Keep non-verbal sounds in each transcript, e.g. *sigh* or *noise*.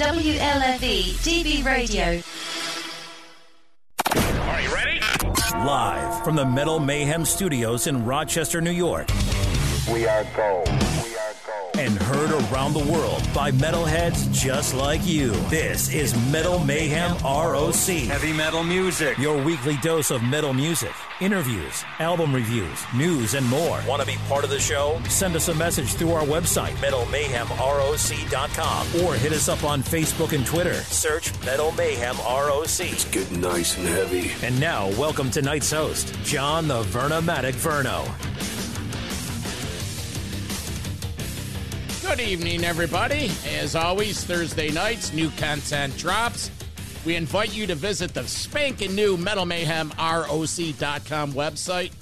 WLFE DB Radio. Are you ready? Live from the Metal Mayhem Studios in Rochester, New York. We are gold. We are gold. And heard around the world by metalheads just like you. This is Metal Mayhem ROC. Heavy metal music. Your weekly dose of metal music, interviews, album reviews, news, and more. Want to be part of the show? Send us a message through our website, metalmayhemroc.com, or hit us up on Facebook and Twitter. Search Metal Mayhem ROC. It's getting nice and heavy. And now, welcome tonight's host, John the Vernomatic Verno. Good evening, everybody. As always, Thursday nights, new content drops. We invite you to visit the spanking new Metal Mayhem ROC.com website.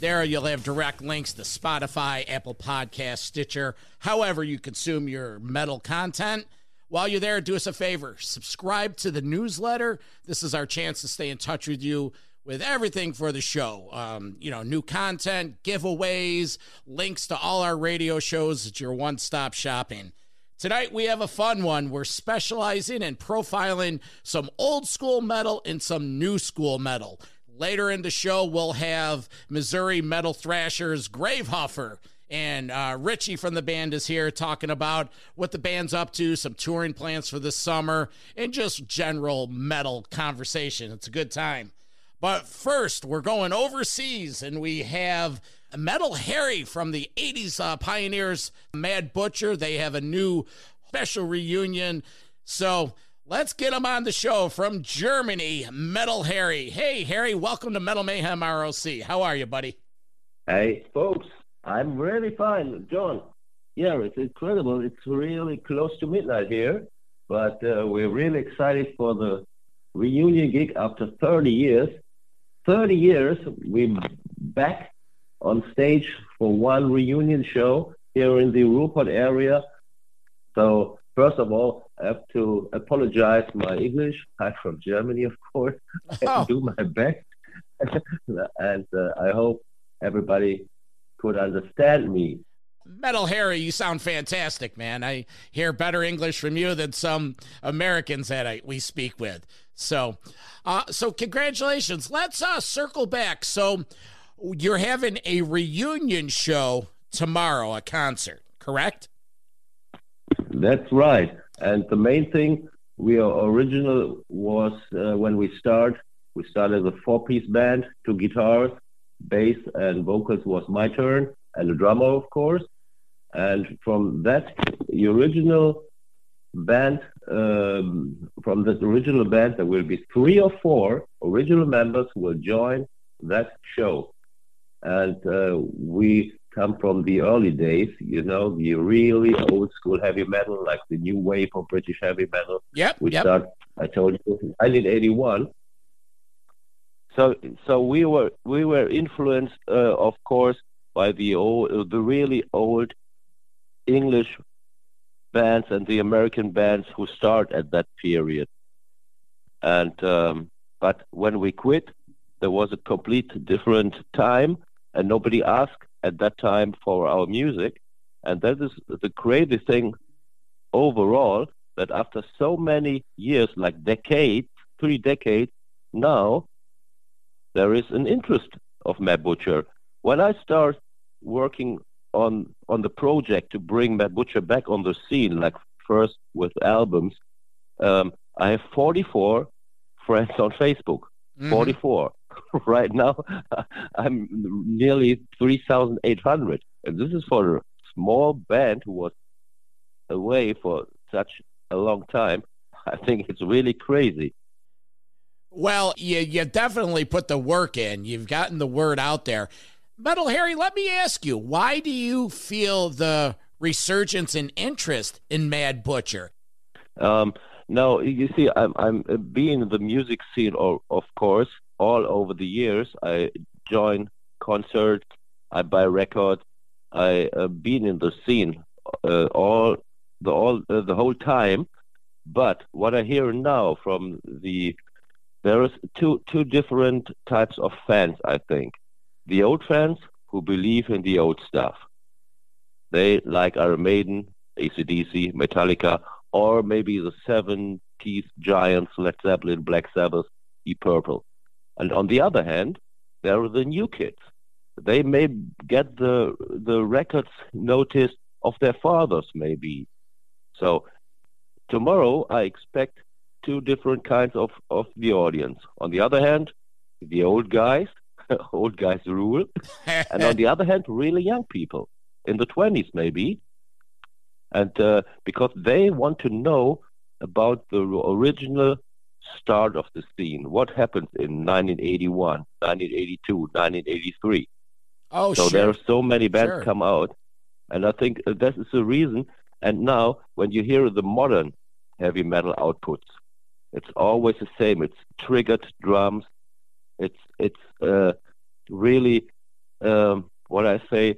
There you'll have direct links to Spotify, Apple Podcast, Stitcher, however you consume your metal content. While you're there, do us a favor subscribe to the newsletter. This is our chance to stay in touch with you with everything for the show. Um, you know, new content, giveaways, links to all our radio shows. It's your one stop shopping. Tonight we have a fun one. We're specializing in profiling some old school metal and some new school metal. Later in the show, we'll have Missouri metal thrashers Gravehuffer. And uh, Richie from the band is here talking about what the band's up to, some touring plans for the summer, and just general metal conversation. It's a good time. But first, we're going overseas and we have Metal Harry from the 80s uh, Pioneers, Mad Butcher. They have a new special reunion. So let's get him on the show from Germany, Metal Harry. Hey, Harry, welcome to Metal Mayhem ROC. How are you, buddy? Hey, folks. I'm really fine, John. Yeah, it's incredible. It's really close to midnight here, but uh, we're really excited for the reunion gig after 30 years. 30 years, we're back on stage for one reunion show here in the Ruhrpott area. So, first of all, I have to apologize my English. I'm from Germany, of course. *laughs* Oh. I do my best. *laughs* and uh, I hope everybody could understand me. Metal Harry, you sound fantastic, man. I hear better English from you than some Americans that I, we speak with. So, uh, so congratulations. Let's uh, circle back. So, you're having a reunion show tomorrow, a concert, correct? That's right. And the main thing we are original was uh, when we start. We started as a four-piece band, two guitars, bass, and vocals was my turn, and a drummer, of course. And from that the original band, um, from that original band, there will be three or four original members who will join that show. And uh, we come from the early days, you know, the really old school heavy metal, like the new wave of British heavy metal. Yep. We yep. start, I told you, 1981. So, so we were we were influenced, uh, of course, by the old, the really old English bands and the American bands who start at that period. And um, but when we quit, there was a complete different time, and nobody asked at that time for our music. And that is the crazy thing overall that after so many years, like decades, three decades, now there is an interest of Mad Butcher. When I start working on on the project to bring Mad Butcher back on the scene, like first with albums, um, I have 44 friends on Facebook. Mhm. 44. *laughs* right now, *laughs* I'm nearly 3,800. And this is for a small band who was away for such a long time. *laughs* I think it's really crazy. Well, you you definitely put the work in. You've gotten the word out there. Metal Harry, let me ask you, why do you feel the resurgence in interest in Mad Butcher? Um, no, you see, I'm I'm uh, being in the music scene, or of course, all over the years. I join concerts, I buy records, I uh, been in the scene uh, all the all uh, the whole time. But what I hear now from the there is two two different types of fans. I think the old fans who believe in the old stuff. They like Iron Maiden, ACDC, Metallica, or maybe the 70s giants, Led Zeppelin, Black Sabbath, Deep Purple. And on the other hand, there are the new kids. They may get the the records noticed of their fathers, maybe. So tomorrow, I expect two different kinds of, of the audience. On the other hand, the old guys, *laughs* old guys rule, *laughs* and on the other hand, really young people in the 20s, maybe, and uh, because they want to know about the original start of the scene, what happened in 1981, 1982, 1983. Oh, so sure. there are so many bands Sure. come out, and I think uh, that is the reason. And now, when you hear the modern heavy metal outputs, it's always the same. It's triggered drums. It's it's uh, really um, what I say.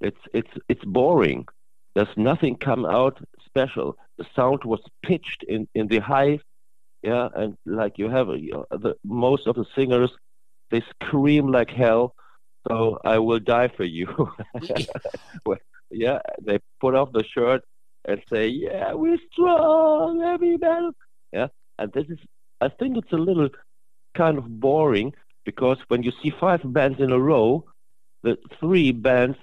It's it's it's boring. There's nothing come out special. The sound was pitched in in the high, yeah, and like you have uh, the most of the singers, they scream like hell. So I will die for you. *laughs* Yeah, they put off the shirt and say, "Yeah, we're strong, heavy metal." Yeah, and this is, I think it's a little kind of boring because when you see five bands in a row, the three bands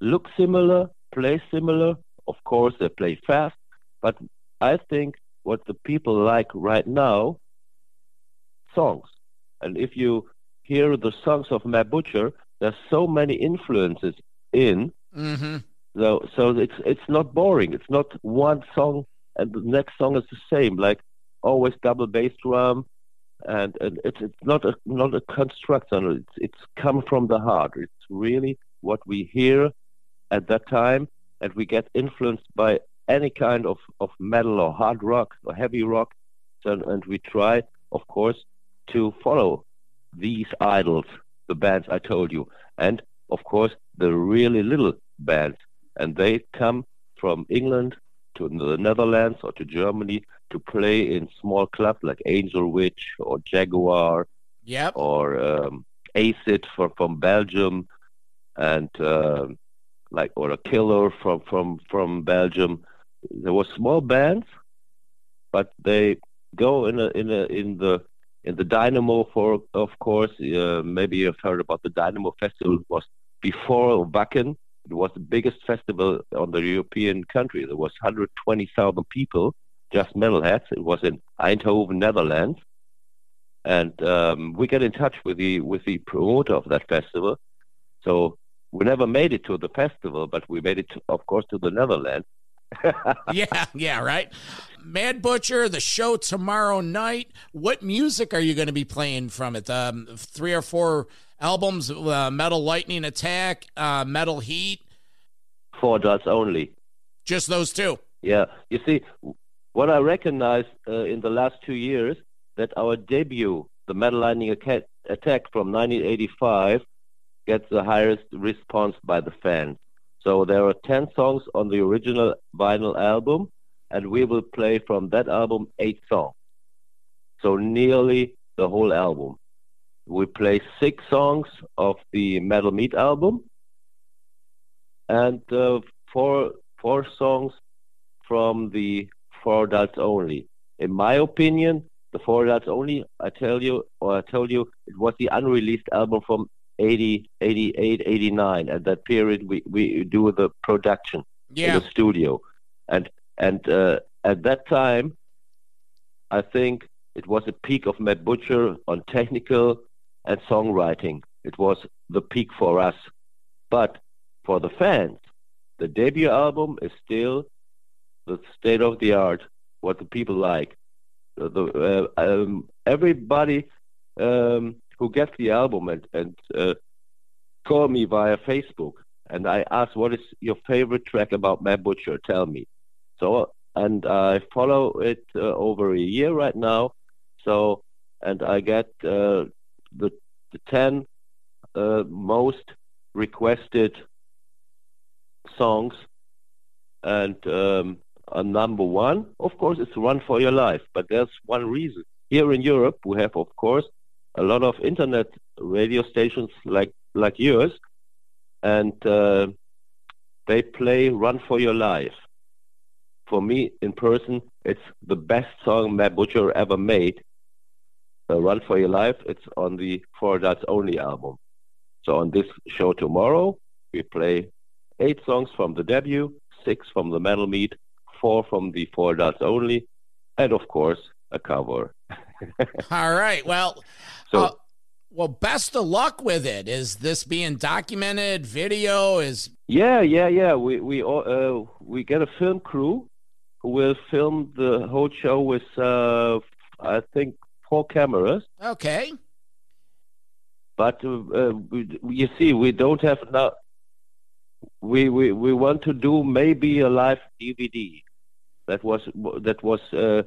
look similar, play similar. Of course, they play fast, but I think what the people like right now, songs. And if you hear the songs of Mad Butcher, there's so many influences in. Mm-hmm. So, so it's it's not boring. It's not one song and the next song is the same. Like always double bass drum, and, and it's it's not a not a construction. It's it's come from the heart. It's really what we hear at that time, and we get influenced by any kind of of metal or hard rock or heavy rock. So, and we try, of course, to follow these idols, the bands I told you, and of course the really little bands, and they come from England to the Netherlands or to Germany to play in small clubs like Angel Witch or Jaguar Yep. or um, Acid from from Belgium, and um like or a Killer from from from Belgium. There were small bands, but they go in a in a in the in the Dynamo for of course. Uh, maybe you've heard about the Dynamo Festival. It was before Wacken. It was the biggest festival on the European country. There was 120,000 people, just metalheads. It was in Eindhoven, Netherlands and um, we got in touch with the with the promoter of that festival. So we never made it to the festival, but we made it, to, of course, to the Netherlands. *laughs* yeah, yeah, right. Mad Butcher, the show tomorrow night. What music are you going to be playing from it? Um, three or four albums: uh, Metal Lightning Attack, uh, Metal Heat. For Adults only. Just those two. Yeah, you see, what I recognized uh, in the last two years that our debut, the Metal Lightning Attack from 1985, gets the highest response by the fans. So there are 10 songs on the original vinyl album, and we will play from that album eight songs. So nearly the whole album. We play six songs of the Metal Meat album, and uh, four four songs from the For Adults Only. In my opinion, the For Adults Only, I tell you, or I told you, it was the unreleased album from 80, 88, 89. At that period, we, we do the production Yeah. in the studio. And, and uh, at that time, I think it was a peak of Mad Butcher on technical and songwriting. It was the peak for us. But for the fans, the debut album is still the state of the art, what the people like. The, uh, um, everybody um, who gets the album and, and uh, call me via Facebook, and I ask, what is your favorite track about Mad Butcher? Tell me. So and I follow it uh, over a year right now. So, and I get uh, the the ten uh, most requested songs, and um, number one, of course, is "Run for Your Life." But there's one reason. Here in Europe, we have, of course, a lot of internet radio stations like like yours, and uh, they play "Run for Your Life." For me, in person, it's the best song Mad Butcher ever made. Uh, "Run for Your Life." It's on the For Adults Only album. So on this show tomorrow, we play eight songs from the debut, six from the Metal Meat, four from the For Adults Only, and of course a cover. *laughs* All right. Well, So- uh, well, best of luck with it. Is this being documented? Video is Yeah, yeah, yeah. We we all, uh, we get a film crew who will film the whole show with uh, I think four cameras. okay. But uh, we, you see, we don't have now. We, we we want to do maybe a live DVD. That was that was uh,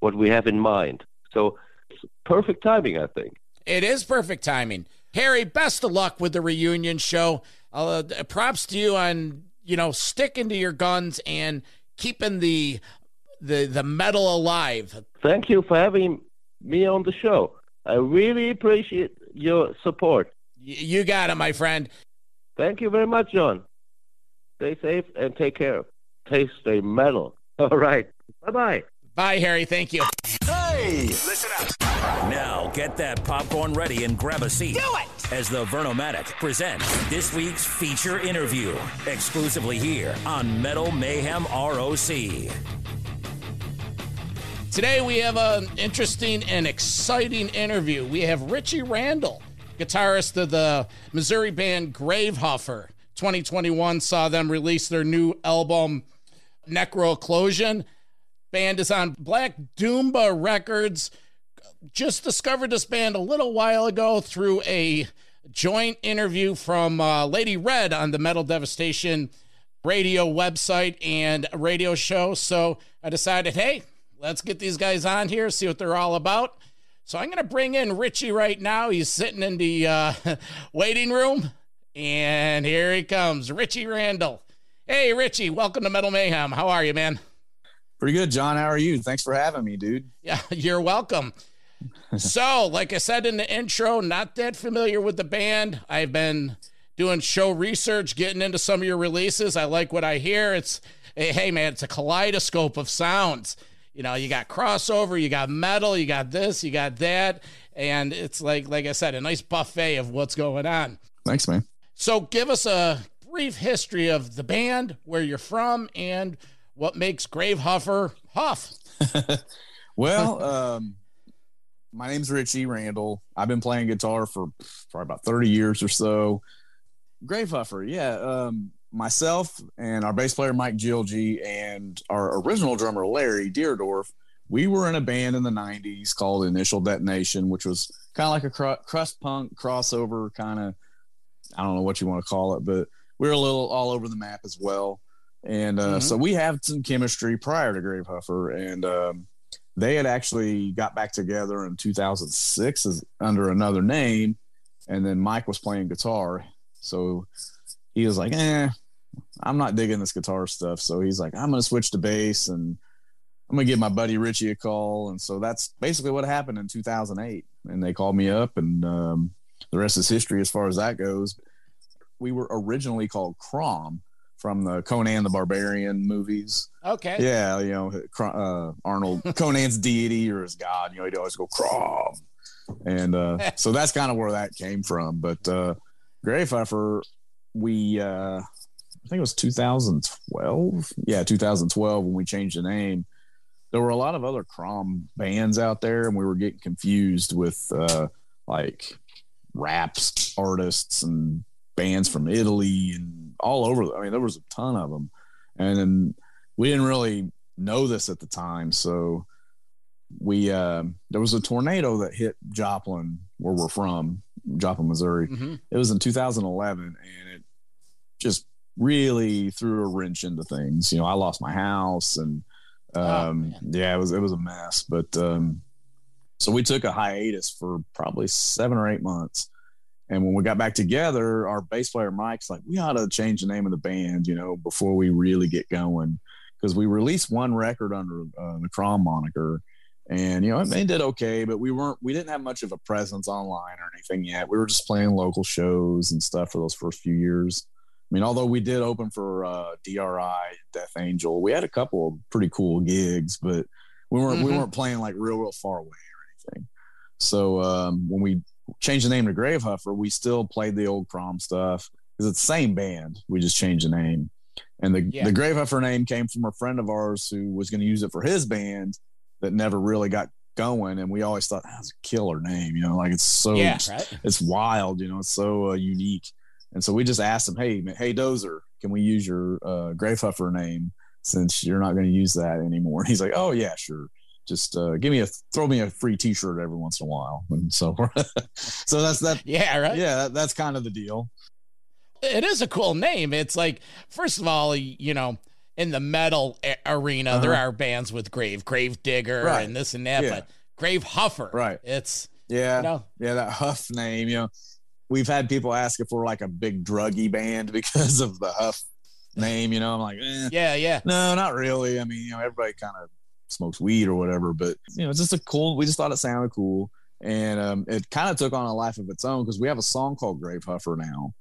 what we have in mind. So it's perfect timing, I think. It is perfect timing. Harry, best of luck with the reunion show. Uh, props to you on you know sticking to your guns and keeping the the the metal alive. Thank you for having me on the show. I really appreciate your support. Y- you got it, my friend. Thank you very much, John. Stay safe and take care. Stay, a metal. *laughs* All right. Bye bye. Bye, Harry. Thank you. Hey! Listen up. Now get that popcorn ready and grab a seat. Do it! As the Vernomatic presents this week's feature interview exclusively here on Metal Mayhem ROC. Today we have an interesting and exciting interview. We have Richie Randall, guitarist of the Missouri band Gravehuffer. 2021 saw them release their new album Necro Eclosion. Band is on Black Doomba Records. Just discovered this band a little while ago through a joint interview from uh, Lady Red on the Metal Devastation radio website and radio show. So I decided, hey, let's get these guys on here, see what they're all about. So I'm going to bring in Richie right now. He's sitting in the uh, *laughs* waiting room, and here he comes, Richie Randall. Hey, Richie, welcome to Metal Mayhem. How are you, man? Pretty good, John. How are you? Thanks for having me, dude. Yeah, *laughs* you're welcome. *laughs* so, like I said in the intro, not that familiar with the band. I've been doing show research, getting into some of your releases. I like what I hear. It's hey, hey man, it's a kaleidoscope of sounds. You know, you got crossover, you got metal, you got this, you got that, and it's like like I said, a nice buffet of what's going on. Thanks, man. So, give us a brief history of the band, where you're from, and what makes Grave Huffer huff. *laughs* Well, um, my name's Richie Randall. I've been playing guitar for probably about 30 years or so. Grave Huffer, yeah. Um, myself and our bass player Mike Jilge and our original drummer Larry Deerdorf, we were in a band in the 90s called Initial Detonation, which was kind of like a cr- crust punk crossover kind of, I don't know what you want to call it, but we were a little all over the map as well. And uh, Mhm. so we had some chemistry prior to Grave Huffer, and um, they had actually got back together in 2006 as, under another name, and then Mike was playing guitar, so he was like, "Eh, I'm not digging this guitar stuff." So he's like, "I'm gonna switch to bass, and I'm gonna give my buddy Richie a call." And so that's basically what happened in 2008, and they called me up, and um, the rest is history as far as that goes. We were originally called Crom from the Conan the Barbarian movies. Okay. Yeah, you know, uh, Arnold *laughs* Conan's deity or his god. You know, he'd always go Crom, and uh, *laughs* so that's kind of where that came from. But uh, Grave Huffer, we uh, I think it was 2012. Yeah, 2012 when we changed the name. There were a lot of other Crom bands out there, and we were getting confused with uh, like raps artists and bands from Italy and all over. I mean, there was a ton of them, and then we didn't really know this at the time. So we uh, there was a tornado that hit Joplin, where we're from, Joplin, Missouri. hmm It was in 2011, and just really threw a wrench into things. You know, I lost my house, and Oh, Um, yeah, it was it was a mess. But um, so we took a hiatus for probably seven or eight months. And when we got back together, our bass player Mike's like, we ought to change the name of the band, you know, before we really get going, because we released one record under uh, the Crom moniker, and you know, it, it did okay, but we weren't, we didn't have much of a presence online or anything yet. We were just playing local shows and stuff for those first few years. I mean, although we did open for uh, DRI, Death Angel, we had a couple of pretty cool gigs, but we weren't we Mhm. weren't playing like real real far away or anything. So um, when we changed the name to Grave Huffer, we still played the old Crom stuff because it's the same band. We just changed the name, and the Yeah. the Grave Huffer name came from a friend of ours who was going to use it for his band that never really got going, and we always thought that's a killer name. You know, like it's so yeah, right. it's wild, you know, it's so uh, unique. And so we just asked him, hey, hey, Dozer, can we use your uh, Grave Huffer name since you're not going to use that anymore? And *laughs* he's like, oh yeah, sure. Just uh, give me a throw me a free T-shirt every once in a while, *laughs* and so *laughs* so that's that. Yeah, right. Yeah, that, that's kind of the deal. It is a cool name. It's like, first of all, you know, in the metal a- arena, there Uh-huh. are bands with Grave, Grave Digger, Right. and this and that, Yeah. but Grave Huffer, Right. It's Yeah, you know, yeah, that Huff name. You know, we've had people ask if we're like a big druggy band *laughs* because of the Huff name. You know, I'm like, eh, yeah, yeah, No, not really. I mean, you know, everybody kind of smokes weed or whatever, but you know, it's just a cool. We just thought it sounded cool, and um, it kind of took on a life of its own because we have a song called Grave Huffer now,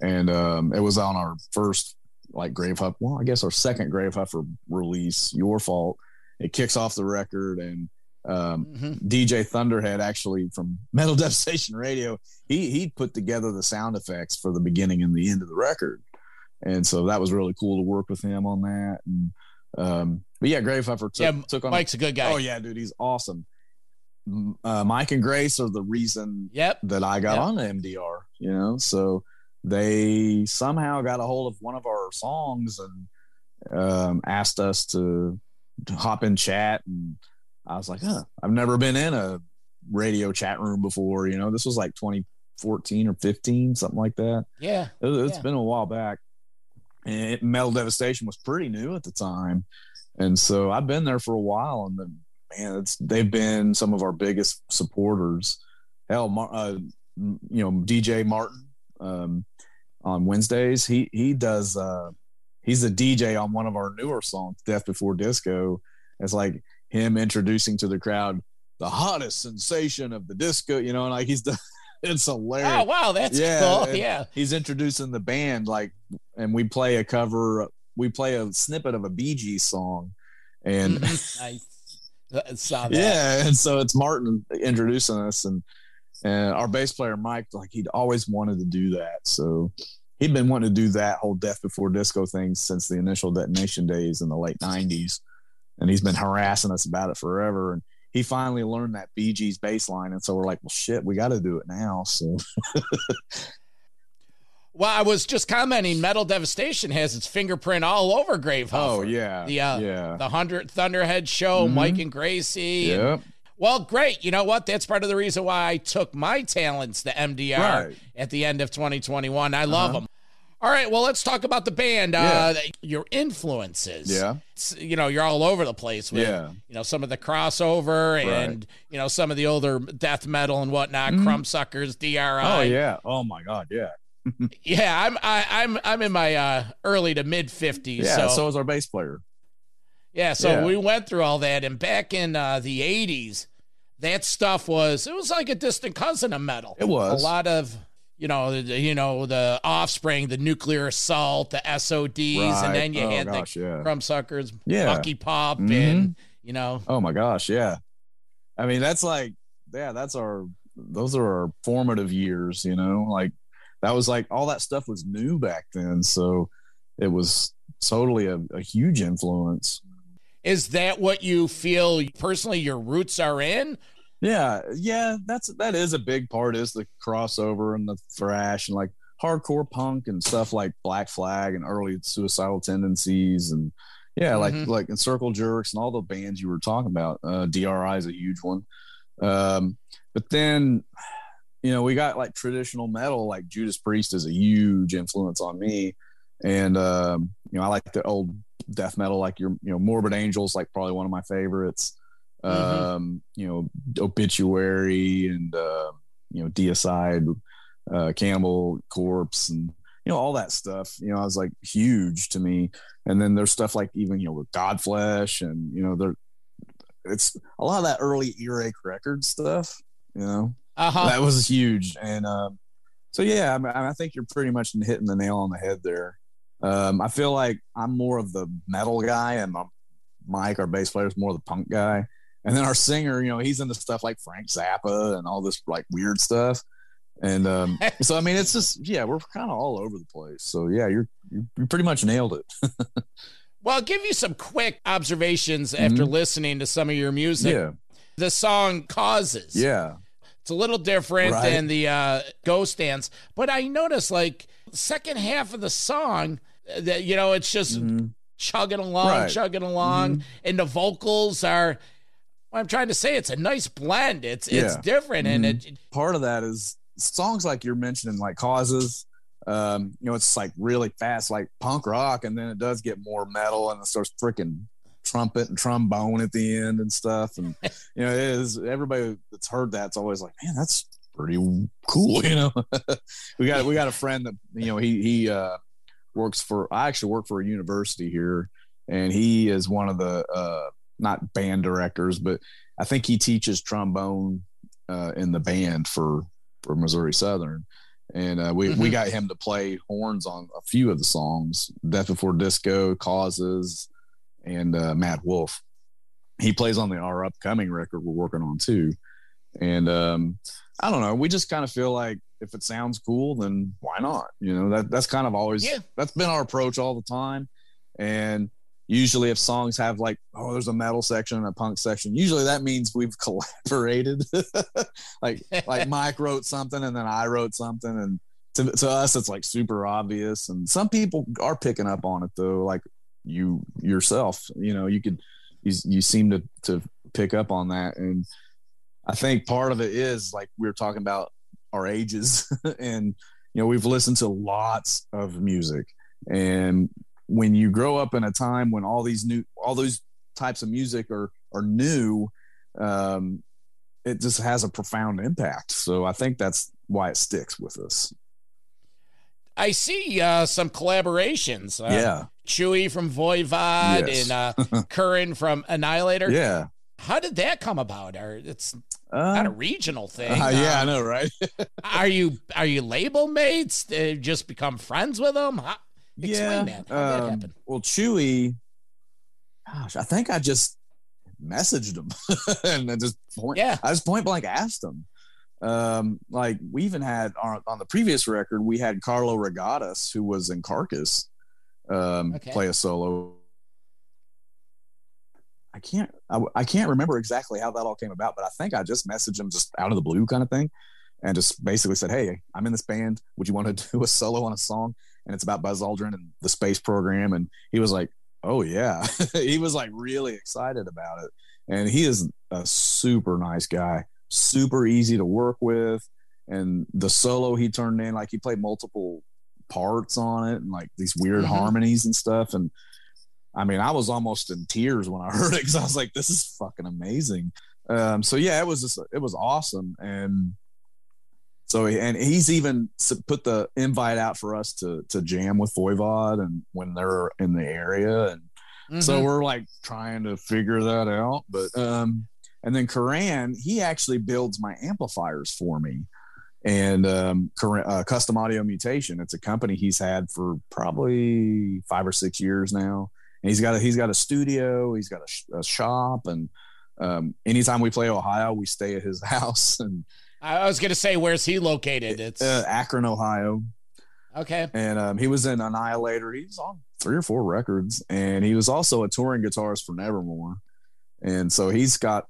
and um, it was on our first like Grave Huffer. Well, I guess our second Grave Huffer release, Your Fault. It kicks off the record, and um, Mhm. DJ Thunderhead actually from *laughs* Metal Devastation Radio, he he put together the sound effects for the beginning and the end of the record. And so that was really cool to work with him on that. And um but yeah, Grave Huffer took, Yeah, took on Mike's a good guy. Oh yeah, dude, he's awesome. Uh, Mike and Grace are the reason Yep. that I got Yep. on MDR, you know. So they somehow got a hold of one of our songs and um, asked us to, to hop in chat. And I was like, huh, I've never been in a radio chat room before. You know, this was like 2014 or 15, something like that. Yeah. It, it's Yeah. been a while back. And it, Metal Devastation was pretty new at the time. And so I've been there for a while. And then, man, it's, they've been some of our biggest supporters. Hell, Mar- uh, you know, DJ Martin um, on Wednesdays, he, he does, uh, he's a DJ on one of our newer songs, Death Before Disco. It's like him introducing to the crowd the hottest sensation of the disco, you know, and like he's the, *laughs* it's hilarious Oh wow, that's Yeah, cool. Yeah. he's introducing the band like and we play a cover we play a snippet of a Bee Gees song and *laughs* Mhm. I I saw that. yeah and so it's martin introducing us and and our bass player mike like he'd always wanted to do that so he'd been wanting to do that whole death before disco thing since the initial detonation days in the late 90s and he's been harassing us about it forever and he finally learned that Bee Gees baseline, and so we're like well shit we got to do it now so *laughs* Well, I was just commenting. Metal Devastation has its fingerprint all over Grave oh yeah The uh, yeah the hundred Thunderhead show, Mhm. Mike and Gracie. and- well, great. You know what? That's part of the reason why I took my talents to MDR Right. at the end of 2021. I love Uh-huh. them. All right, well, let's talk about the band. Uh, your influences. Yeah. It's- you know, you're all over the place with, Yeah. you know, some of the crossover and, you know, some of the older death metal and whatnot, Mhm. Crumbsuckers, DRI. Oh yeah. Oh my God. Yeah. *laughs* Yeah, I'm I, I'm I'm in my uh, early to mid 50s. Yeah. so, So, is our bass player. yeah, so Yeah. we went through all that, and back in uh, the '80s, that stuff was it was like a distant cousin of metal. It was. a lot of you know the, you know the Offspring, the Nuclear Assault, the SODs, Right. and then you Oh, had gosh, the yeah. Crumbsuckers, Yeah. Bucky Pop, Mhm. and you know Oh my gosh. Yeah. I mean, that's like, yeah, that's our. Those are our formative years. You know, like that was like all that stuff was new back then. So it was totally a, a huge influence. is that what you feel personally your roots are in? Yeah, yeah, that's that is a big part is the crossover and the thrash and like hardcore punk and stuff like Black Flag and early suicidal tendencies and yeah, like Mhm. like and Circle Jerks and all the bands you were talking about. Uh, DRI is a huge one, um, but then you know we got like traditional metal like Judas Priest is a huge influence on me, and um, you know I like the old death metal, like your you know Morbid Angels, like probably one of my favorites. Mhm. Um, you know, Obituary and uh, you know Deicide, uh, Cannibal Corpse, and you know all that stuff. You know, I was like huge to me. And then there's stuff like even you know with Godflesh, and you know there, it's a lot of that early Earache record stuff. You know, Uh huh. that was huge. And um, so, yeah, I, mean, I think you're pretty much hitting the nail on the head there. Um, I feel like I'm more of the metal guy, and my, Mike, our bass player, is more of the punk guy. And then our singer, you know, he's into stuff like Frank Zappa and all this like weird stuff. And um, *laughs* so, I mean, it's just yeah, we're kind of all over the place. So yeah, you're you, pretty much nailed it. *laughs* Well, I'll give you some quick observations after listening to some of your music. Mm-hmm. yeah, The song Causes. yeah, It's a little different Right. than the uh, Ghost Dance, but I noticed like second half of the song uh, that you know it's just chugging along, Mm-hmm. Right. Mm-hmm. chugging along, and the vocals are. I'm trying to say, it's a nice blend. It's it's Yeah. Mm-hmm. different, and it part of that is songs like you're mentioning, like causes. Um, you know, it's like really fast, like punk rock, and then it does get more metal, and it starts freaking trumpet and trombone at the end and stuff. And *laughs* you know, it is everybody that's heard that's always like, man, that's pretty cool. *laughs* You know, we got we got a friend that you know he he uh, works for. I actually work for a university here, and he is one of the uh, not band directors, but I think he teaches trombone uh, in the band for for Missouri Southern, and uh, we we Mhm. got him to play horns on a few of the songs, "Death Before Disco," "Causes," and uh, "Mad Wolf." He plays on the our upcoming record we're working on too, and um, I don't know. We just kind of feel like if it sounds cool, then why not? You know that that's kind of always Yeah. that's been our approach all the time, and usually if songs have like oh there's a metal section and a punk section usually that means we've *laughs* collaborated. *laughs* Like like mike wrote something and then i wrote something and to, to us it's like super obvious. And some people are picking up on it though like you yourself you know you could you, you seem to to pick up on that. And i think part of it is like we were talking about our ages *laughs* and you know we've listened to lots of music. And when you grow up in a time when all these new all those types of music are are new um it just has a profound impact so i think that's why it sticks with us I see uh, some collaborations. Uh, yeah Chewy from Voivod Yes. and uh, *laughs* Curran from Annihilator. yeah How did that come about? Or it's uh, not a regional thing. uh, yeah i Um, know right *laughs* Are you are you label mates? They just become friends with them? How, explain that. How that um, happen? well chewy gosh i think i just messaged him *laughs* and I just point Yeah. i just point blank asked him um like we even had on, on the previous record we had Carlo Regadas who was in carcass um Okay. play a solo i can't I, I can't remember exactly how that all came about but i think i just messaged him just out of the blue kind of thing and just basically said hey i'm in this band would you want to *laughs* do a solo on a song and it's about buzz aldrin and the space program and he was like oh yeah. *laughs* He was like really excited about it. And he is a super nice guy super easy to work with and the solo he turned in like he played multiple parts on it and like these weird Mhm. harmonies and stuff and i mean i was almost in tears when i *laughs* heard it because i was like this is fucking amazing. Um so yeah it was just it was awesome and so and he's even put the invite out for us to to jam with Voivod and when they're in the area. And so Mhm. we're like trying to figure that out. But um and then Curran he actually builds my amplifiers for me. And um Curran, uh, custom audio mutation it's a company he's had for probably 5 or 6 years now. And he's got a he's got a studio he's got a, sh- a shop and um anytime we play Ohio we stay at his *laughs* house. And I was gonna say, where's he located? It's uh, Akron Ohio okay. and um, he was in Annihilator. He's on three or four records, and he was also a touring guitarist for Nevermore. And so he's got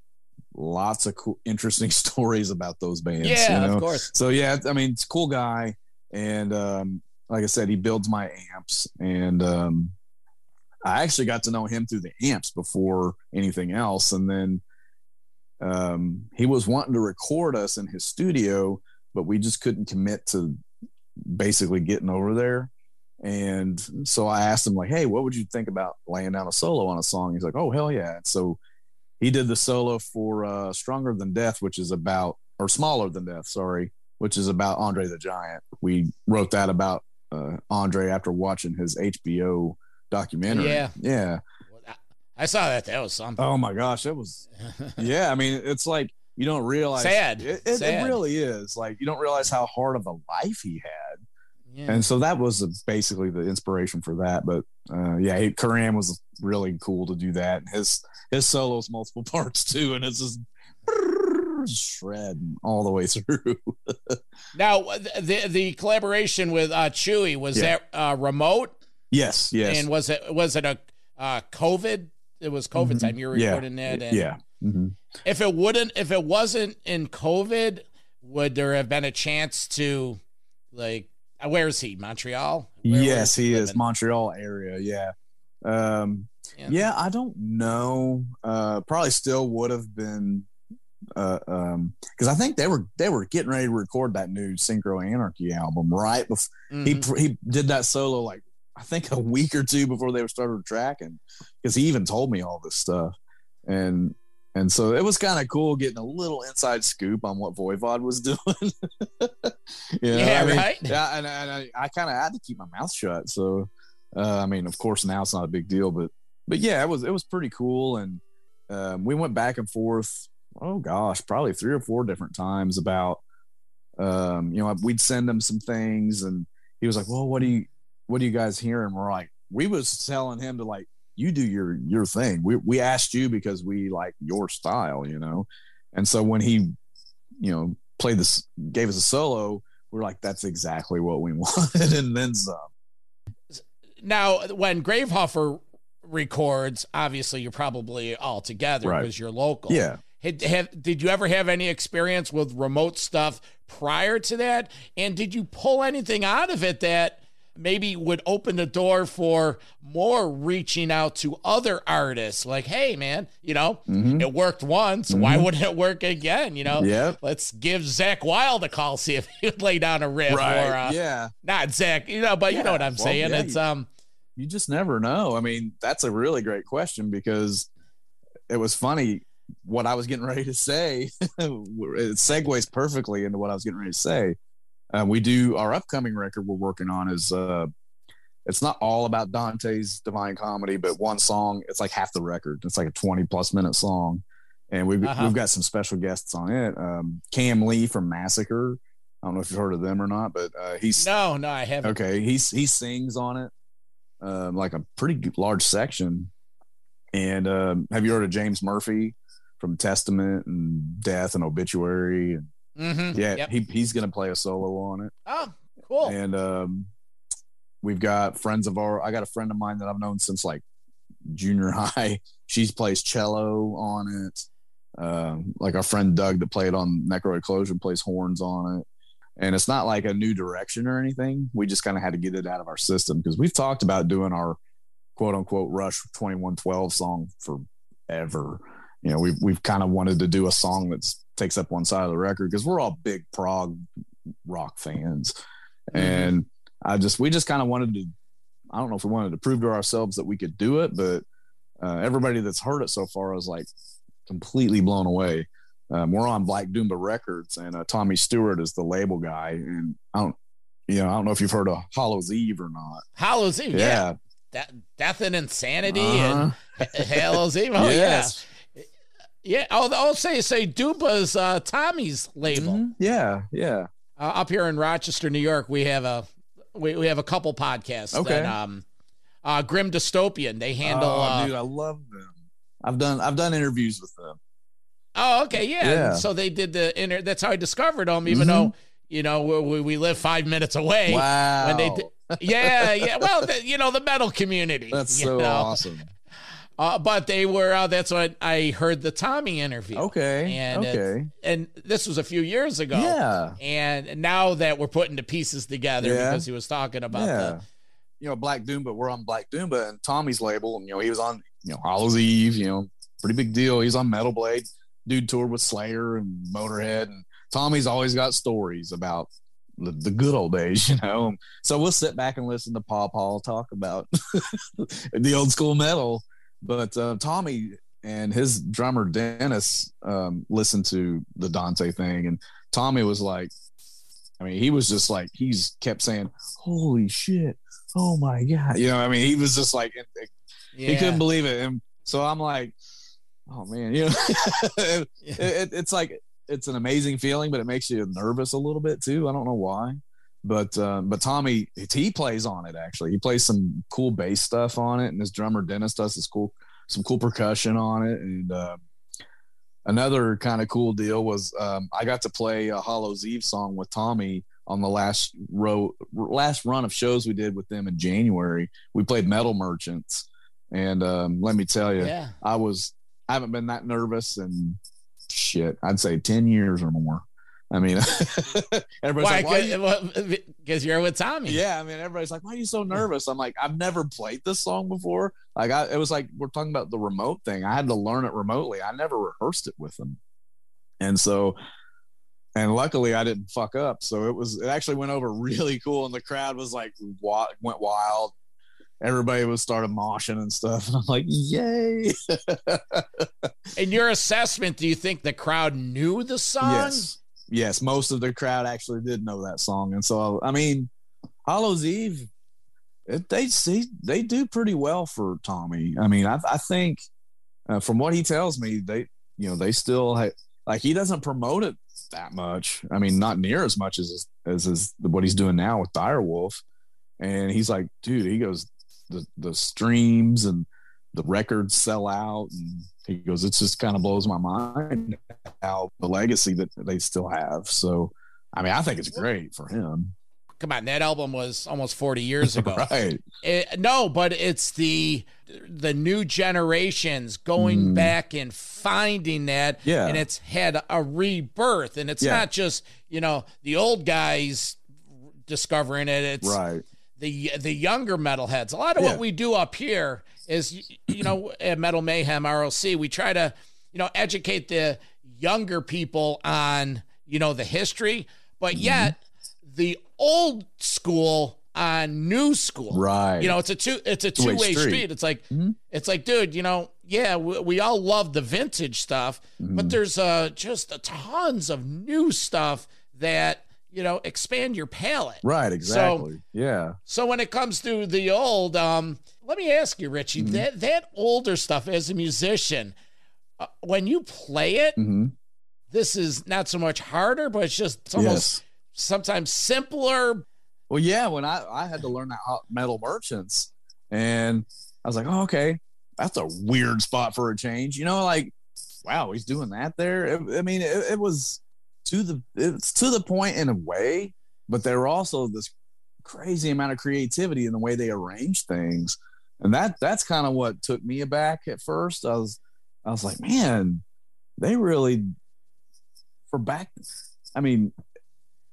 lots of cool, interesting *laughs* stories about those bands. Yeah, you know? of course. So yeah, I mean, it's a cool guy, and um, like I said, he builds my amps, and um, I actually got to know him through the amps before anything else, and then um, he was wanting to record us in his studio, but we just couldn't commit to basically getting over there. And so I asked him like, "Hey, what would you think about laying down a solo on a song?" He's like, "Oh hell yeah!" And so he did the solo for uh, "Stronger Than Death," which is about or "Smaller Than Death," sorry, which is about Andre the Giant. We wrote that about uh, Andre after watching his HBO documentary. Yeah. yeah. I saw that. That was something. Oh my gosh, it was. yeah, I mean, it's like you don't realize. Sad. It, it, Sad. it really is. Like you don't realize how hard of a life he had. Yeah. And so that was basically the inspiration for that. But uh, yeah, he, Curran was really cool to do that. His his solos multiple *laughs* parts too, and it's just shredding all the way *laughs* through. now the the collaboration with uh, Chewy was Yeah. that uh, remote, yes, yes, and was it was it a uh, COVID? It was COVID Mhm. time. You were Yeah. recording that. And yeah. hmm If it wouldn't, if it wasn't in COVID, would there have been a chance to, like, where is he? Montreal. Where- yes, where he is? Montreal area. Yeah. Um, yeah. I don't know. Uh, probably still would have been, uh, um, because I think they were they were getting ready to record that new Synchro Anarchy album right before Mhm. he he did that solo like I think a week or two before they were started tracking because he even told me all this stuff and and so it was kind of cool getting a little inside scoop on what Voivod was *laughs* doing. You know, Yeah, I mean, right? Yeah, and, and I, I kind of had to keep my mouth shut. So uh, I mean, of course, now it's not a big deal, but but yeah, it was it was pretty cool, and um, we went back and forth. Oh gosh, probably three or four different times about um, you know we'd send him some things, and he was like, "Well, what do you what are you guys hearing?" We're like, we was telling him to like you do your your thing. We we asked you because we like your style, you know, and so when he you know played this gave us a solo, we're like, that's exactly what we *laughs* wanted, and then some. Now, when Gravehuffer records, obviously you're probably all together Right. because you're local. Yeah. Had, have, did you ever have any experience with remote stuff prior to that? And did you pull anything out of it that maybe would open the door for more reaching out to other artists? Like, hey, man, you know, Mhm. it worked once. Why Mhm. wouldn't it work again? You know, yeah let's give Zakk Wylde a call, see if *laughs* he would lay down a riff or, uh, yeah. not Zakk, you know, but you know what I'm well, saying. yeah, it's, you- um, you just never know. I mean, that's a really great question because it was funny what I was getting ready to say. *laughs* it segues perfectly into what I was getting ready to say. Uh, we do our upcoming record we're working on is uh, it's not all about Dante's Divine Comedy, but one song it's like half the record. It's like a twenty plus minute song, and we've Uh-huh. we've got some special guests on it. Um, Cam Lee from Massacre. I don't know if you've heard of them or not, but uh, he's no, no, I haven't. Okay, he's he sings on it, um, like a pretty large section. And um, have you heard of James Murphy from Testament and Death and Obituary? And Mm-hmm. yeah, Yep. he he's gonna play a solo on it. Oh, cool. And um, we've got friends of our. I got a friend of mine that I've known since like junior *laughs* high. She plays cello on it. Um, like our friend Doug that played on Necro Eclosion plays horns on it. And it's not like a new direction or anything. We just kind of had to get it out of our system because we've talked about doing our quote unquote Rush 2112 song forever. You know, we've, we've kind of wanted to do a song that takes up one side of the record because we're all big prog rock fans. And I just, we just kind of wanted to, I don't know if we wanted to prove to ourselves that we could do it, but uh, everybody that's heard it so far is like completely blown away. Um, we're on Black Doomba Records, and uh, Tommy Stewart is the label guy. And I don't, you know, I don't know if you've heard of Hallow's Eve or not. Hallow's Eve, yeah. Yeah. That, Death and Insanity Uh-huh. and Hallow's Eve. Oh, Yes. yeah. Yeah. Oh, I'll say, say Dupa's uh, Tommy's label. Mhm. Yeah, yeah. Uh, up here in Rochester, New York, we have a we, we have a couple podcasts. Okay. That, um, uh, Grim Dystopian. They handle. oh, uh, dude, I love them. I've done I've done interviews with them. Oh, okay, yeah. Yeah. So they did the inter. That's how I discovered them, even Mhm. though you know we, we, we live five minutes away. Wow, When they yeah, yeah. Well, the, you know the metal community. that's so know. awesome. Uh, but they were. Uh, that's what I heard the Tommy interview. Okay, And okay, And this was a few years ago. yeah, And now that we're putting the pieces together Yeah. because he was talking about yeah. the you know, Black Doomba. We're on Black Doomba, and Tommy's label, and you know, he was on you know Hallow's Eve. You know, pretty big deal. He's on Metal Blade. Dude toured with Slayer and Motorhead, and Tommy's always got stories about the, the good old days, *laughs* you know. So we'll sit back and listen to Paul Paul talk about *laughs* the old school metal. But uh, Tommy and his drummer Dennis um, listened to the Dante thing, and Tommy was like, I mean, he was just like he's kept saying, "Holy shit! Oh my god!" You know, I mean, he was just like Yeah. he couldn't believe it, and so I'm like, "Oh man," *laughs* you know, it, it, it's like it's an amazing feeling, but it makes you nervous a little bit too. I don't know why, but uh, but Tommy he plays on it actually. He plays some cool bass stuff on it, and his drummer Dennis does this cool some cool percussion on it, and. Uh, another kind of cool deal was um, I got to play a Hallow's Eve song with Tommy on the last row last run of shows we did with them in January. We played Metal Merchants, and um, let me tell you, Yeah. I was I haven't been that nervous and shit. I'd say ten years or more. I mean, *laughs* *laughs* everybody's Why? like, why you- Because you're with Tommy. yeah, I mean, everybody's like, "Why are you so nervous?" I'm like, "I've never played this song before." Like, I, it was like we're talking about the remote thing. I had to learn it remotely. I never rehearsed it with them, and so, and luckily, I didn't fuck up. So it was. It actually went over *laughs* really cool, and the crowd was like, wa- went wild. Everybody was started moshing and stuff, and I'm like, "Yay!" In your assessment, do you think the crowd knew the song? Yes, yes. Most of the crowd actually did know that song, and so I mean, Hallow's Eve, it, they see they do pretty well for Tommy. I mean, I, I think uh, from what he tells me, they you know they still ha- like he doesn't promote it that much. I mean, not near as much as as is what he's doing now with Direwolf. And he's like, dude, he goes the the streams and the records sell out, and he goes, it just kind of blows my mind how the legacy that they still have. So, I mean, I think it's great for him. Come on, that album was almost 40 *laughs* years ago. Right. It- no, but it's the the new generations going Mm. back and finding that, Yeah. and it's had a rebirth, and it's Yeah. not just you know the old guys discovering it. It's Right. the the younger metalheads. A lot of Yeah. what we do up here is you know at Metal Mayhem ROC, we try to you know educate the younger people on you know the history, but Mm-hmm. yet the old school on new school. Right. You know, it's a two it's a Two-way two way street. street. It's like Mhm. it's like, dude, you know, yeah, we, we all love the vintage stuff, Mm-hmm. but there's uh just a tons of new stuff that you know expand your palate. Right. Exactly. yeah. So when it comes to the old, um, let me ask you, Ritchie, Mm-hmm. that that older stuff as a musician, uh, when you play it, hmm this is not so much harder, but it's just it's almost Yes. sometimes simpler. Well, yeah, when I, I had to learn that hot metal merchants, and I was like, oh, okay, that's a weird spot for a change. You know, like, wow, he's doing that there. It- I mean, it, it was to the it's to the point in a way, but there were also this crazy amount of creativity in the way they arrange things, and that that's kind of what took me aback at first. I was I was like, man, they really for back. I mean,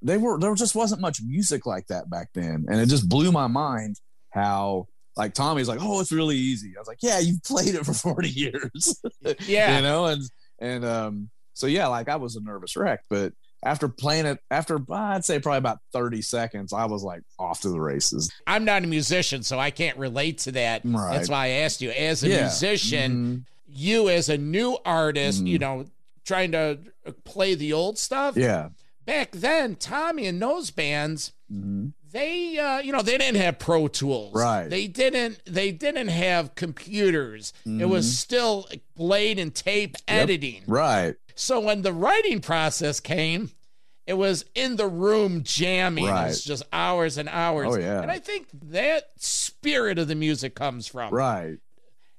they were there just wasn't much music like that back then and it just blew my mind how like tommy's like oh it's really easy i was like yeah you've played it for *laughs* 40 years Yeah. *laughs* you know and and um so yeah like i was a nervous wreck but after playing it after i'd say probably about 30 seconds i was like off to the races I'm not a musician, so I can't relate to that. Right. That's why I asked you. As a Yeah. musician, Mhm. you as a new artist, Mhm. you know, trying to play the old stuff. yeah Back then, Tommy and those bands, Mhm. they uh, you know, they didn't have Pro Tools. Right. They didn't they didn't have computers. It was Mhm. still blade and tape editing. right So when the writing process came, it was in the room jamming. It was just hours and hours. Oh, yeah. And I think that spirit of the music comes from. right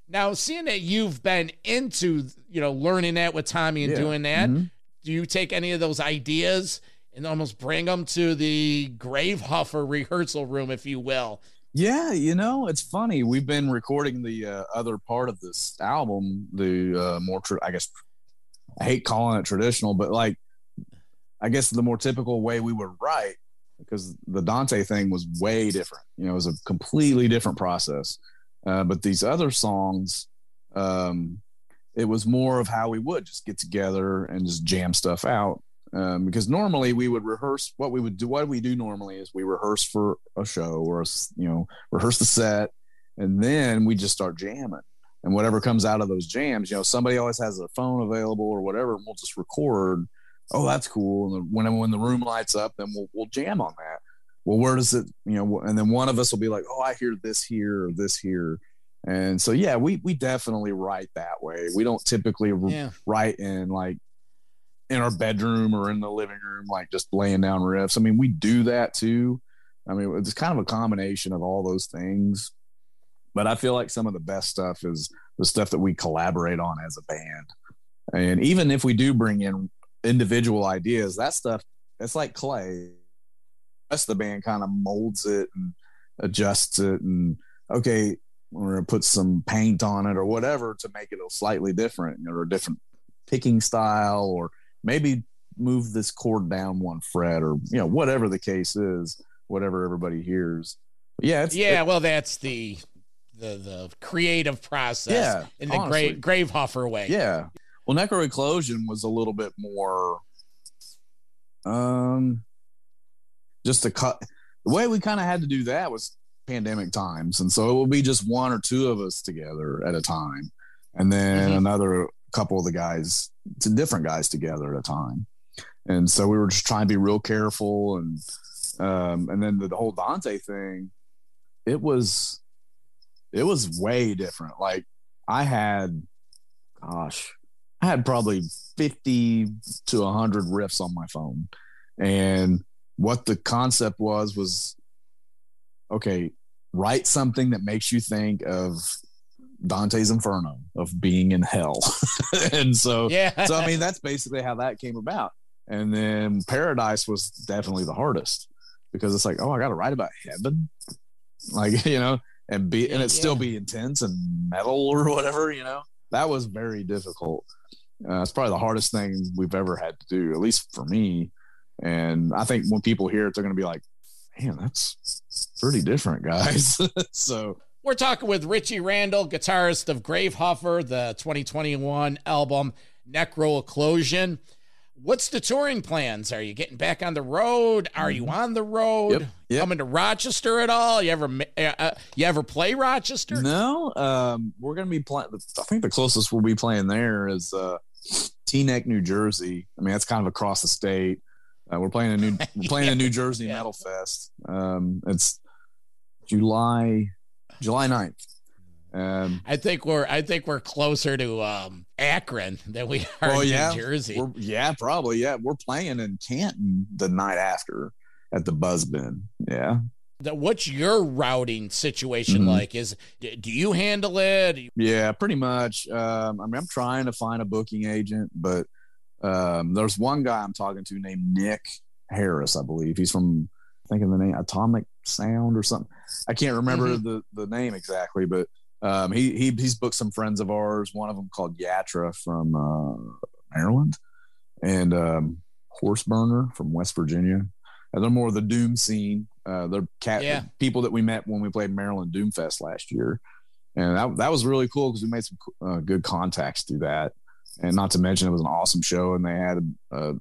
Now, seeing that you've been into, you know, learning that with Tommy and Yeah. doing that, Mhm. do you take any of those ideas and almost bring them to the Gravehuffer rehearsal room, if you will? Yeah, you know, it's funny. We've been recording the uh, other part of this album, the uh, more, tra- I guess, I hate calling it traditional, but like, I guess the more typical way we would write, because the Dante thing was way different. You know, it was a completely different process. Uh, but these other songs, um, it was more of how we would just get together and just jam stuff out. um, because normally we would rehearse what we would do. What we do normally is we rehearse for a show or a, you know rehearse the set, and then we just start jamming. And whatever comes out of those jams, you know, somebody always has a phone available or whatever, and we'll just record. Oh, that's cool. And when when the room lights up, then we'll we'll jam on that. Well, where does it, you know? And then one of us will be like, oh, I hear this here or this here. And so, yeah, we we definitely write that way. We don't typically Yeah. write in like in our bedroom or in the living room, like just laying down riffs. I mean, we do that too. I mean, it's kind of a combination of all those things. But I feel like some of the best stuff is the stuff that we collaborate on as a band. And even if we do bring in individual ideas, that stuff, it's like clay. Of the band kind of molds it and adjusts it. And okay, we're going to put some paint on it or whatever to make it a slightly different or a different picking style or maybe move this chord down one fret or you know whatever the case is whatever everybody hears But yeah it's Yeah, well, that's the the the creative process Yeah, in the honestly. grave Gravehuffer way. yeah well necro eclosion was a little bit more um just to cut the way we kind of had to do that was pandemic times and so it would be just one or two of us together at a time and then Mhm. another couple of the guys to different guys together at a time and so we were just trying to be real careful and um and then the, the whole dante thing it was it was way different. Like i had gosh i had probably 50 to 100 riffs on my phone. And what the concept was was okay write something that makes you think of dante's inferno of being in hell. *laughs* And so Yeah. so I mean, that's basically how that came about. And then Paradise was definitely the hardest because it's like, oh, I got to write about heaven, like *laughs* you know, and be and it still be intense and metal or whatever, you know. That was very difficult. Uh, it's probably the hardest thing we've ever had to do, at least for me. And I think when people hear it, they're going to be like, "Man, that's pretty different, guys." *laughs* so We're talking with Ritchie Randall, guitarist of Gravehuffer, the 2021 album Necro Eclosion. What's the touring plans? Are you getting back on the road? Are you on the road? Mm-hmm. Yep, yep. Coming to Rochester at all? You ever uh, uh, you ever play Rochester? No, um, we're gonna be playing. I think the closest we'll be playing there is uh, Teaneck, New Jersey. I mean, that's kind of across the state. Uh, we're playing a new *laughs* we're playing a New Jersey Yeah. Metal Fest. Um, it's July July 9th. Um, I think we're I think we're closer to um, Akron than we are well, in yeah, New Jersey. We're, yeah, probably. Yeah, we're playing in Canton the night after at the Buzzbin. Yeah, The- What's your routing situation Mhm. like? Is do you handle it? Yeah, pretty much. Um, I mean, I'm trying to find a booking agent, but um, there's one guy I'm talking to named Nick Harris, I believe. He's from, I think of the name Atomic Sound or something. I can't remember the, the name exactly, but um, he, he he's booked some friends of ours. One of them called Yatra from uh, Maryland, and um, Horseburner from West Virginia. And they're more of the doom scene. Uh, they're cat Yeah. people that we met when we played Maryland Doomfest last year and that, that was really cool because we made some uh, good contacts through that and not to mention it was an awesome show and they had a, a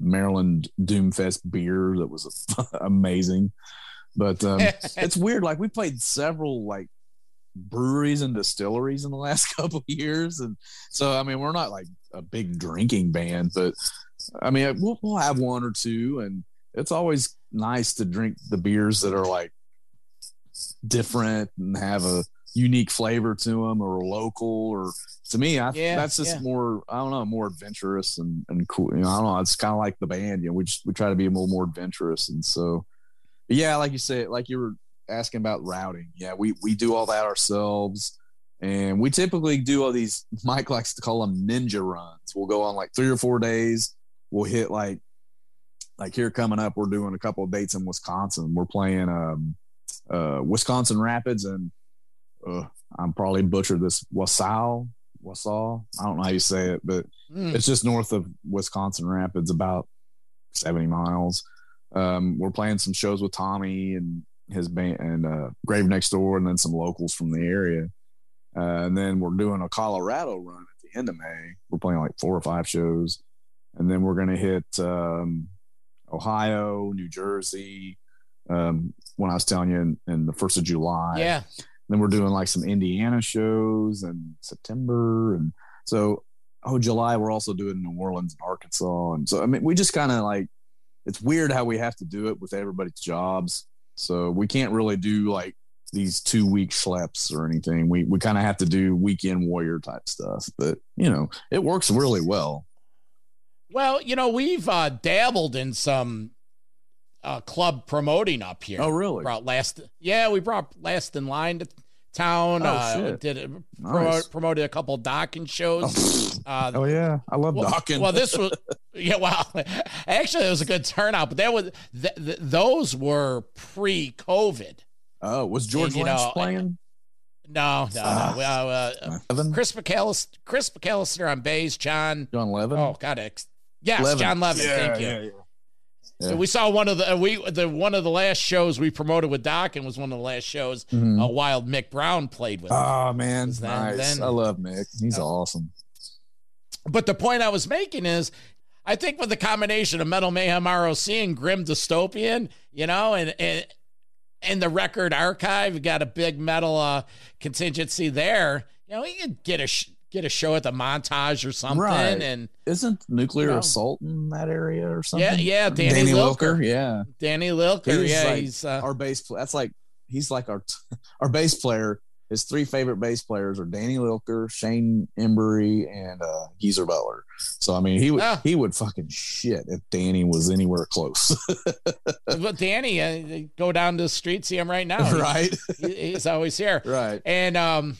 maryland doomfest beer that was *laughs* amazing but um, *laughs* it's weird like we played several like breweries and distilleries in the last *laughs* couple of years and so i mean we're not like a big drinking band but i mean we'll, we'll have one or two and it's always nice to drink the beers that are like different and have a unique flavor to them or local or to me I, Yeah, that's just yeah. more i don't know more adventurous and, and cool you know i don't know it's kind of like the band you know we just we try to be a little more adventurous and so yeah like you said like you were asking about routing. Yeah we we do all that ourselves. And we typically do all these *laughs* mike likes to call them ninja runs. We'll go on like three or four days. We'll hit like like here coming up we're doing a couple of dates in wisconsin. We're playing um uh wisconsin rapids and uh, i'm probably butchered this Wausau Wausau. I don't know how you say it but Mm. it's just north of wisconsin rapids about 70 miles. Um we're playing some shows with tommy and his band and uh grave next door and then some locals from the area. Uh, and then we're doing a colorado run at the end of may. We're playing like four or five shows. And then we're gonna hit um, Ohio, New Jersey. Um, when I was telling you in, in the first of July, Yeah. then we're doing like some Indiana shows in September, and so oh July we're also doing New Orleans and Arkansas, and so I mean we just kind of like it's weird how we have to do it with everybody's jobs, so we can't really do like these two week schleps or anything. We we kind of have to do weekend warrior type stuff, but you know it works really well. Well, you know, we've uh, dabbled in some uh, club promoting up here. Oh, really? Brought last, yeah, we brought last in line to town. Oh, uh, shit. Did it, Nice. promoted a couple Dokken shows. uh, Oh yeah, I love well, Dokken. well, this was *laughs* yeah. Well, *laughs* actually, it was a good turnout, but that was th- th- those were pre-COVID. oh was George and, you Lynch know, playing? No, no, Ah. no. Well, uh, Levin? Chris McAllister, Chris McAllister on bass, John. John Levin. Oh God, ex- yes, Levin. John Levin. Yeah, thank you. yeah, yeah. So Yeah. we saw one of the uh, we the one of the last shows we promoted with Dokken was one of the last shows Mhm. uh, Wild Mick Brown played with. Oh man, then- nice. then- I love Mick. He's Oh. awesome. But the point I was making is, I think with the combination of Metal Mayhem ROC and Grim Dystopian, you know, and and and the record archive, you got a big metal uh, contingency there. You know, you could get a sh- get a show at the montage or something, Right. and Isn't nuclear You know. assault in that area or something? yeah, yeah, Danny, Lilker, Yeah, Danny Lilker, He's yeah, like he's uh, our bass. That's like he's like our *laughs* our bass player. His three favorite bass players are Danny Lilker, Shane Embury, and uh, Geezer Butler. So I mean, he would Ah. he would fucking shit if Danny was anywhere close, *laughs* but Danny, uh, go down the street, see him right now, *laughs* right? he- he's always here. right. And um,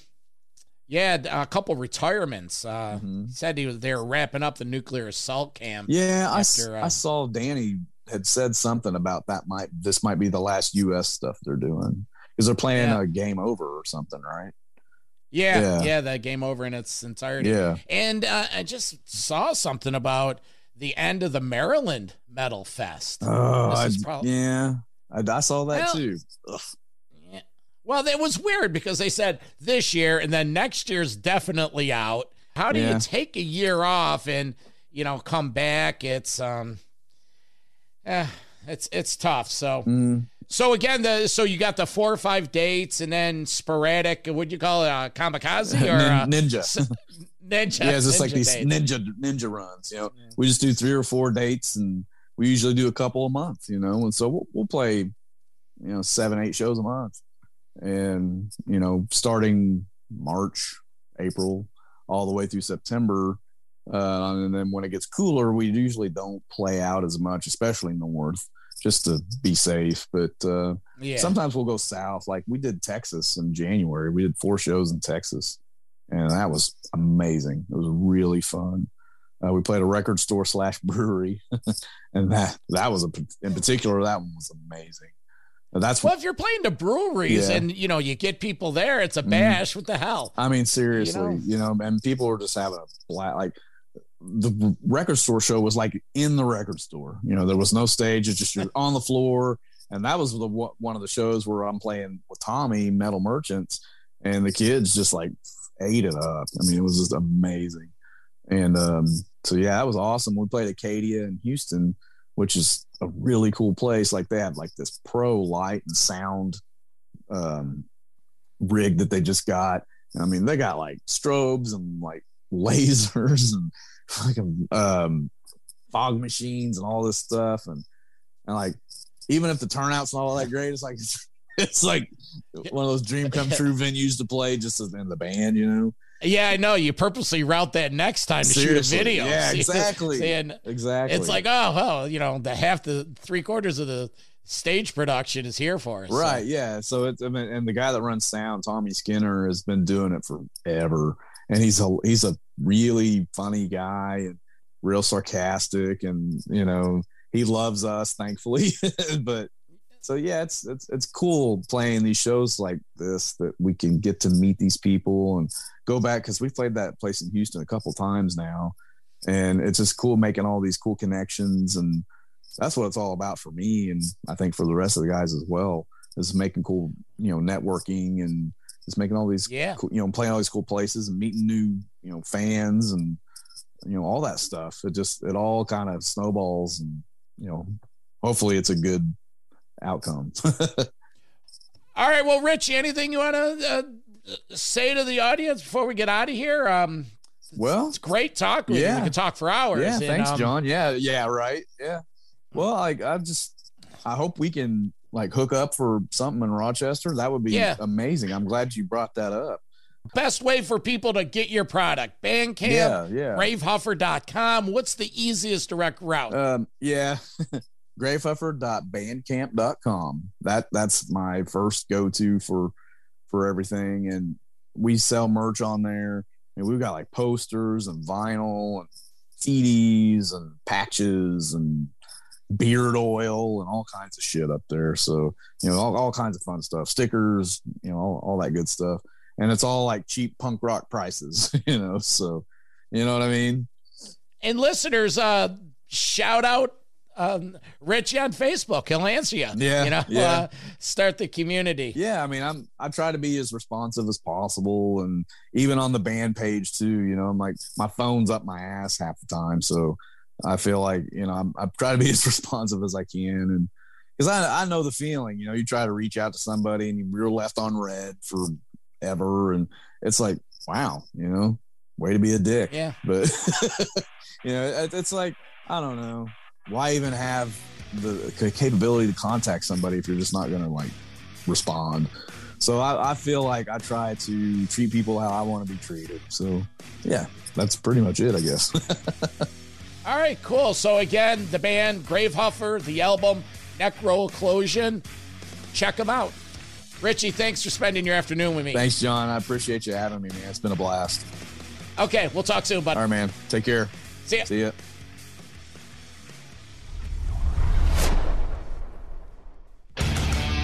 yeah, a couple retirements. Uh, Mhm. Said he was they were wrapping up the nuclear assault camp. Yeah, After, I uh, saw Danny had said something about that. Might this might be the last U.S. stuff they're doing because they're playing Yeah. a game over or something, right? Yeah, Yeah. yeah, that game over in its entirety. Yeah. And uh, I just saw something about the end of the Maryland Metal Fest. Oh, I- is prob- yeah. I, I saw that Well, too. Ugh. Yeah. Well, it was weird because they said this year and then next year's definitely out. How do Yeah. you take a year off and you know come back? It's um, eh, it's it's tough. So Mm, so again, the so you got the four or five dates and then sporadic. what do you call it? Uh, kamikaze *laughs* or uh, nin- ninja. s- ninja? yeah, it's just like ninja these dates. ninja ninja runs. You know, we just do three or four dates, and we usually do a couple a month. You know, and so we'll, we'll play, you know, seven eight shows a month, and you know, starting March, April, all the way through September. Uh, and then when it gets cooler, we usually don't play out as much, especially north, just to be safe. But uh, Yeah. sometimes we'll go south. Like we did Texas in January. We did four shows in Texas, and that was amazing. It was really fun. Uh, we played a record store slash brewery, *laughs* and that that was a in particular that one was amazing. That's well, if you're playing the breweries Yeah. and you know you get people there, it's a Mhm. bash. What the hell? I mean, seriously, You you know, and people were just having a blast. Like the record store show was like in the record store. You know, there was no stage; it's just you're on the floor. And that was the one of the shows where I'm playing with Tommy, Metal Merchants, and the kids just like ate it up. I mean, it was just amazing. And um, so yeah, that was awesome. We played Acadia in Houston, which is a really cool place. Like they have like this pro light and sound um, rig that they just got. I mean, they got like strobes and like *laughs* lasers and fucking um, fog machines and all this stuff. And, and like, even if the turnout's not all that great, it's like, *laughs* it's like one of those dream come true venues to play just in the band, you know? Yeah, I know. You purposely route that next time to Seriously. shoot a video. Yeah, *laughs* exactly. and Exactly. it's like, oh, well, you know, the half the three quarters of the stage production is here for us. so- Right. Yeah. So it's I mean, and the guy that runs sound, Tommy Skinner, has been doing it forever, and he's a he's a really funny guy and real sarcastic, and you know he loves us, thankfully. *laughs* but so yeah, it's it's it's cool playing these shows like this that we can get to meet these people and go back because we played that place in Houston a couple times now, and it's just cool making all these cool connections and that's what it's all about for me and i think for the rest of the guys as well is making cool you know networking and just making all these Yeah. cool, you know playing all these cool places and meeting new you know fans and you know all that stuff. It just it all kind of snowballs, and you know, hopefully it's a good outcome. *laughs* All right. Well, Ritchie, anything you want to uh, say to the audience before we get out of here? Um, well, it's great talk with you. yeah. We could talk for hours. yeah, and, thanks, um, John. Yeah, yeah, right. Yeah. Well, like I just I hope we can like hook up for something in Rochester. That would be Yeah. amazing. I'm glad you brought that up. Best way for people to get your product Bandcamp, Yeah, yeah. gravehuffer.com. What's the easiest direct route? Um, yeah. *laughs* gravehuffer.bandcamp.com. That that's my first go to for for everything. And we sell merch on there. And we've got like posters and vinyl and CDs and patches and beard oil and all kinds of shit up there. So, you know, all, all kinds of fun stuff, stickers, you know, all, all that good stuff. And it's all like cheap punk rock prices, *laughs* you know. So, you know what I mean? and listeners, uh, shout out um, Ritchie on Facebook. He'll answer you. Yeah, You know, yeah. uh, start the community. yeah i mean i'm i try to be as responsive as possible and even on the band page too you know i'm like my phone's up my ass half the time so i feel like you know i'm i try to be *laughs* as responsive as i can and because I, I know the feeling you know you try to reach out to somebody and you're left on red forever and it's like wow you know way to be a dick Yeah. but *laughs* you know it, it's like i don't know why even have the capability to contact somebody if you're just not gonna like respond so I, I feel like i try to treat people how i want to be treated so yeah that's pretty much it i guess *laughs* All right, cool. So again, the band Gravehuffer, the album Necro Necroclosion. Check them out. Ritchie, thanks for spending your afternoon with me. thanks john i appreciate you having me man it's been a blast Okay, we'll talk soon, bud. all right man take care See ya. see ya